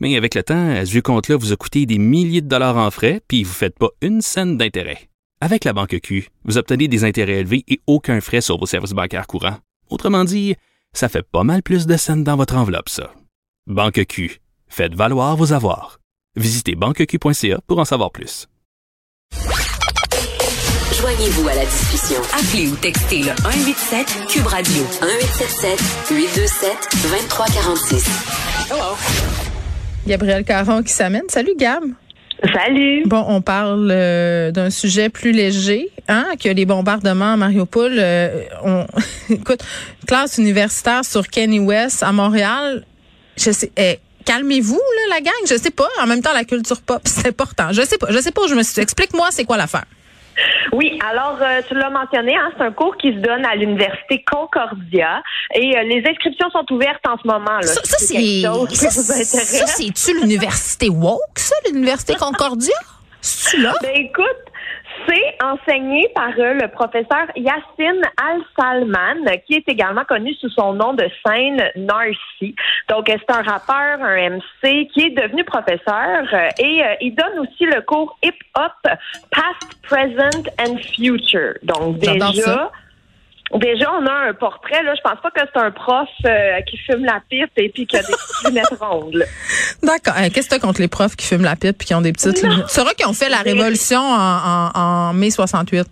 Mais avec le temps, ce vieux compte-là vous a coûté des milliers de dollars en frais, puis vous ne faites pas une scène d'intérêt. Avec la banque Q, vous obtenez des intérêts élevés et aucun frais sur vos services bancaires courants. Autrement dit, ça fait pas mal plus de scènes dans votre enveloppe, ça. Banque Q, faites valoir vos avoirs. Visitez banqueq.ca pour en savoir plus. Joignez-vous à la discussion. Appelez ou textez le 187 Cube Radio 1877 827 2346. Gabriel Caron qui s'amène. Salut Gab. Salut. Bon, on parle euh, d'un sujet plus léger, hein, que les bombardements à Mariupol. Euh, on, écoute, classe universitaire sur Kenny West à Montréal. Je sais, eh, calmez-vous là, la gang. Je sais pas. En même temps, la culture pop, c'est important. Je sais pas. Je sais pas. où Je me suis. Explique-moi, c'est quoi l'affaire? Oui, alors euh, tu l'as mentionné, hein, c'est un cours qui se donne à l'université Concordia et euh, les inscriptions sont ouvertes en ce moment. Là, ça, ça c'est ça, c'est-tu l'université woke, ça, l'université Concordia? C'est là? Ben écoute, c'est enseigné par euh, le professeur Yassine Al-Salman, qui est également connu sous son nom de scène Narcy. Donc, euh, c'est un rappeur, un MC, qui est devenu professeur euh, et il donne aussi le cours Hip Hop Past, Present and Future. Donc, déjà... Déjà, on a un portrait. Là, je pense pas que c'est un prof qui fume la pipe et puis qui a des lunettes rondes. D'accord. Qu'est-ce que tu as contre les profs qui fument la pipe et qui ont des petites lunettes? C'est vrai qu'ils ont fait la révolution en, en, en mai 68.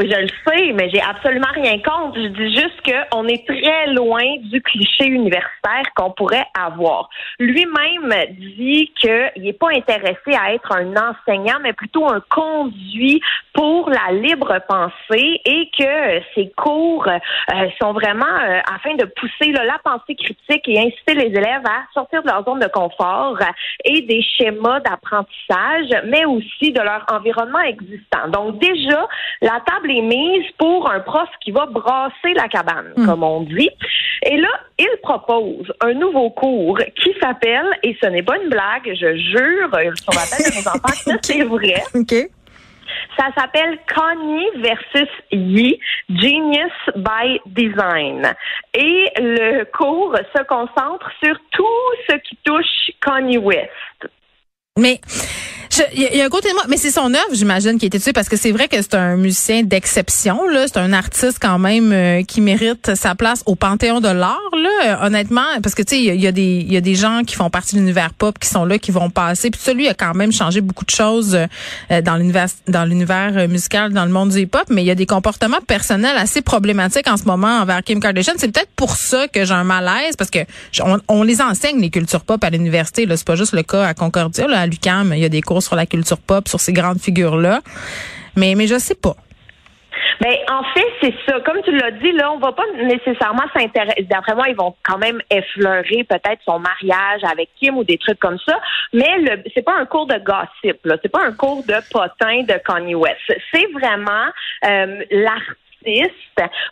Je le sais, mais j'ai absolument rien contre. Je dis juste qu'on est très loin du cliché universitaire qu'on pourrait avoir. Lui-même dit qu'il n'est pas intéressé à être un enseignant, mais plutôt un conduit pour la libre pensée et que ses cours euh, sont vraiment euh, afin de pousser la pensée critique et inciter les élèves à sortir de leur zone de confort et des schémas d'apprentissage, mais aussi de leur environnement existant. Donc déjà, la table est mise pour un prof qui va brasser la cabane, hmm. comme on dit. Et là, il propose un nouveau cours qui s'appelle, et ce n'est pas une blague, je jure sur la tête de mes enfants que c'est vrai. Ça s'appelle Kanye versus Yi, Genius by Design. Et le cours se concentre sur tout ce qui touche Kanye West. Mais il y, a un côté de moi, mais c'est son œuvre, j'imagine, qui a été tuée parce que c'est vrai que c'est un musicien d'exception. Là, c'est un artiste quand même euh, qui mérite sa place au panthéon de l'art. Là, honnêtement, parce que tu sais, il y, a des il y a des gens qui font partie de l'univers pop qui sont là, qui vont passer. Puis celui a quand même changé beaucoup de choses euh, dans l'univers dans l'univers euh, musical, dans le monde du hip-hop. Mais il y a des comportements personnels assez problématiques en ce moment envers Kim Kardashian. C'est peut-être pour ça que j'ai un malaise parce que on, les enseigne les cultures pop à l'université. Là, c'est pas juste le cas à Concordia. Là, à l'UQAM, il y a des cours sur la culture pop, sur ces grandes figures-là. Mais, mais je sais pas. Ben, en fait, c'est ça. Comme tu l'as dit, là, on va pas nécessairement s'intéresser. D'après moi, ils vont quand même effleurer peut-être son mariage avec Kim ou des trucs comme ça. Mais le, c'est pas un cours de gossip, là. C'est pas un cours de potin de Kanye West. C'est vraiment euh, l'artiste,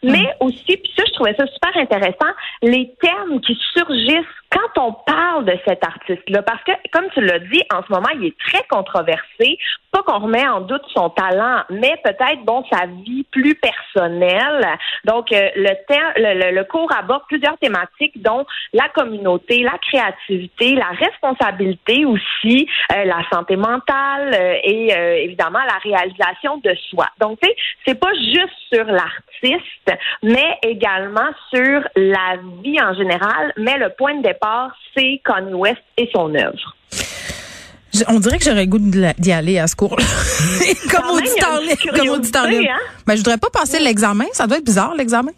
mais aussi, puis ça, je trouvais ça super intéressant, les termes qui surgissent quand on parle de cet artiste-là, parce que, comme tu l'as dit, en ce moment, il est très controversé. Pas qu'on remet en doute son talent, mais peut-être, bon, sa vie plus personnelle. Donc, euh, le, le, le, cours aborde plusieurs thématiques, dont la communauté, la créativité, la responsabilité aussi, euh, la santé mentale euh, et évidemment la réalisation de soi. Donc, tu sais, c'est pas juste sur l'artiste, mais également sur la vie en général, mais le point de départ c'est Kanye West et son œuvre. On dirait que j'aurais goût d'y aller à ce cours-là. comme auditeur, comme auditeur. Hein? Mais je voudrais pas passer l'examen. Ça doit être bizarre, l'examen.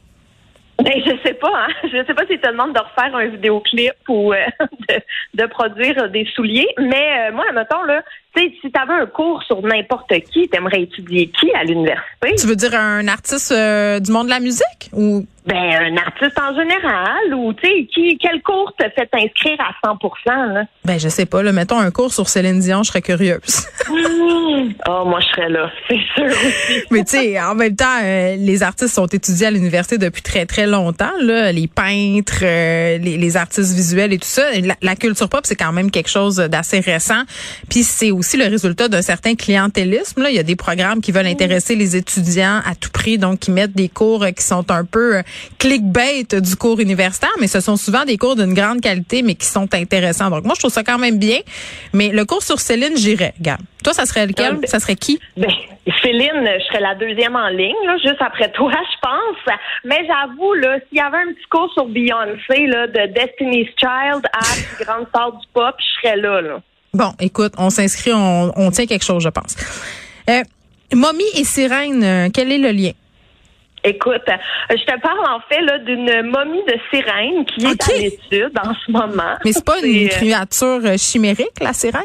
Ben, je sais pas, hein. Je sais pas si te demande de refaire un vidéoclip ou euh, de, produire des souliers. Mais euh, moi, mettons, là, sais, si tu avais un cours sur n'importe qui, t'aimerais étudier qui à l'université? Tu veux dire un artiste euh, du monde de la musique ou? Ben, un artiste en général ou, tu sais, qui, quel cours te fait inscrire à 100% là? Ben, je sais pas, là. Mettons un cours sur Céline Dion, je serais curieuse. oh, moi, je serais là, c'est sûr aussi. Mais, tu sais, en même temps, euh, les artistes sont étudiés à l'université depuis très, très longtemps, là. Les peintres, euh, les, les, artistes visuels et tout ça. La, culture pop, c'est quand même quelque chose d'assez récent. Puis, c'est aussi le résultat d'un certain clientélisme, là. Il y a des programmes qui veulent intéresser les étudiants à tout prix, donc qui mettent des cours qui sont un peu clickbait du cours universitaire, mais ce sont souvent des cours d'une grande qualité, mais qui sont intéressants. Donc moi, je trouve ça quand même bien. Mais le cours sur Céline, j'irais. Gab. Toi, ça serait lequel? Euh, ça serait qui? Ben, Céline, je serais la deuxième en ligne, là, juste après toi, je pense. Mais j'avoue, là, s'il y avait un petit cours sur Beyoncé, là, de Destiny's Child à grande star du pop, je serais là, là. Bon, écoute, on s'inscrit, on, on, tient quelque chose, je pense. Euh, Mommy et Sirène, euh, quel est le lien? Écoute, je te parle en fait là d'une momie de sirène qui est à l'étude en ce moment. Mais c'est pas une euh, créature euh, chimérique, la sirène?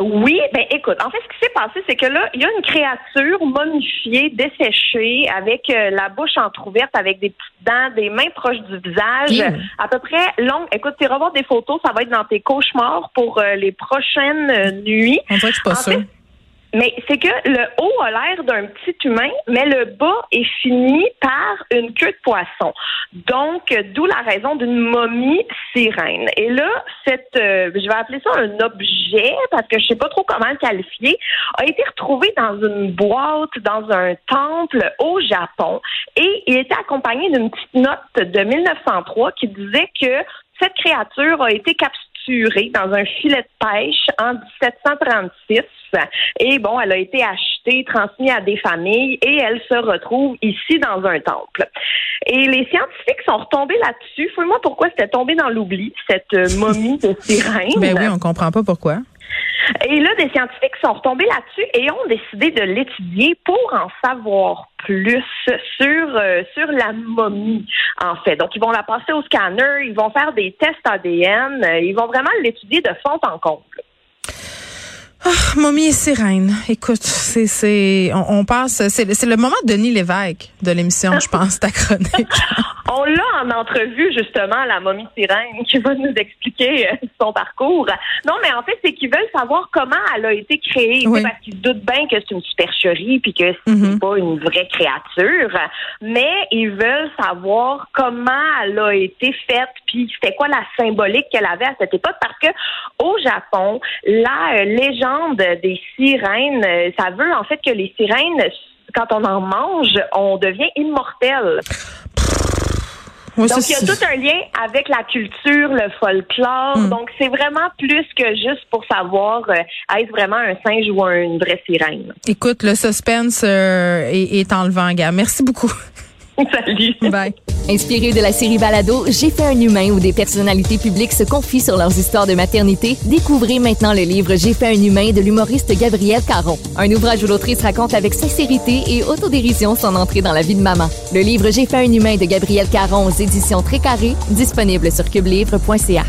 Oui, ben écoute, en fait, ce qui s'est passé, c'est que là, il y a une créature momifiée, desséchée, avec euh, la bouche entrouverte, avec des petites dents, des mains proches du visage, à peu près longue. Écoute, tu revoir des photos, ça va être dans tes cauchemars pour les prochaines nuits. On dirait que c'est pas ça. Mais c'est que le haut a l'air d'un petit humain, mais le bas est fini par une queue de poisson. Donc, d'où la raison d'une momie sirène. Et là, cette, euh, je vais appeler ça un objet parce que je sais pas trop comment le qualifier, a été retrouvé dans une boîte dans un temple au Japon et il était accompagné d'une petite note de 1903 qui disait que cette créature a été capturée dans un filet de pêche en 1736 et bon, elle a été achetée, transmise à des familles et elle se retrouve ici dans un temple. Et les scientifiques sont retombés là-dessus. Fouille-moi pourquoi c'était tombé dans l'oubli, cette euh, momie de sirène. Ben oui, on comprend pas pourquoi. Et là, des scientifiques sont tombés là-dessus et ont décidé de l'étudier pour en savoir plus sur euh, sur la momie, en fait. Donc, ils vont la passer au scanner, ils vont faire des tests ADN, euh, ils vont vraiment l'étudier de fond en comble. Ah, momie et sirène. Écoute, c'est, c'est, on, passe, c'est, c'est le moment de Denis Lévesque de l'émission, je pense, ta chronique. on l'a en entrevue, justement, la momie sirène, qui va nous expliquer euh, son parcours. Non, mais en fait, c'est qu'ils veulent savoir comment elle a été créée. Parce qu'ils doutent bien que c'est une supercherie puis que c'est mm-hmm. pas une vraie créature. Mais ils veulent savoir comment elle a été faite puis c'était quoi la symbolique qu'elle avait à cette époque parce que au Japon, la euh, légende des sirènes, euh, ça veut en fait que les sirènes, quand on en mange, on devient immortel. Donc, il y a tout un lien avec la culture, le folklore. Hmm. Donc, c'est vraiment plus que juste pour savoir euh, est-ce vraiment un singe ou une vraie sirène. Écoute, le suspense euh, est, est enlevant, gars. Merci beaucoup. Salut. Inspiré de la série Balado, J'ai fait un humain où des personnalités publiques se confient sur leurs histoires de maternité, découvrez maintenant le livre J'ai fait un humain de l'humoriste Gabriel Caron. Un ouvrage où l'autrice raconte avec sincérité et autodérision son entrée dans la vie de maman. Le livre J'ai fait un humain de Gabriel Caron aux éditions Très Carré, disponible sur cubelivre.ca.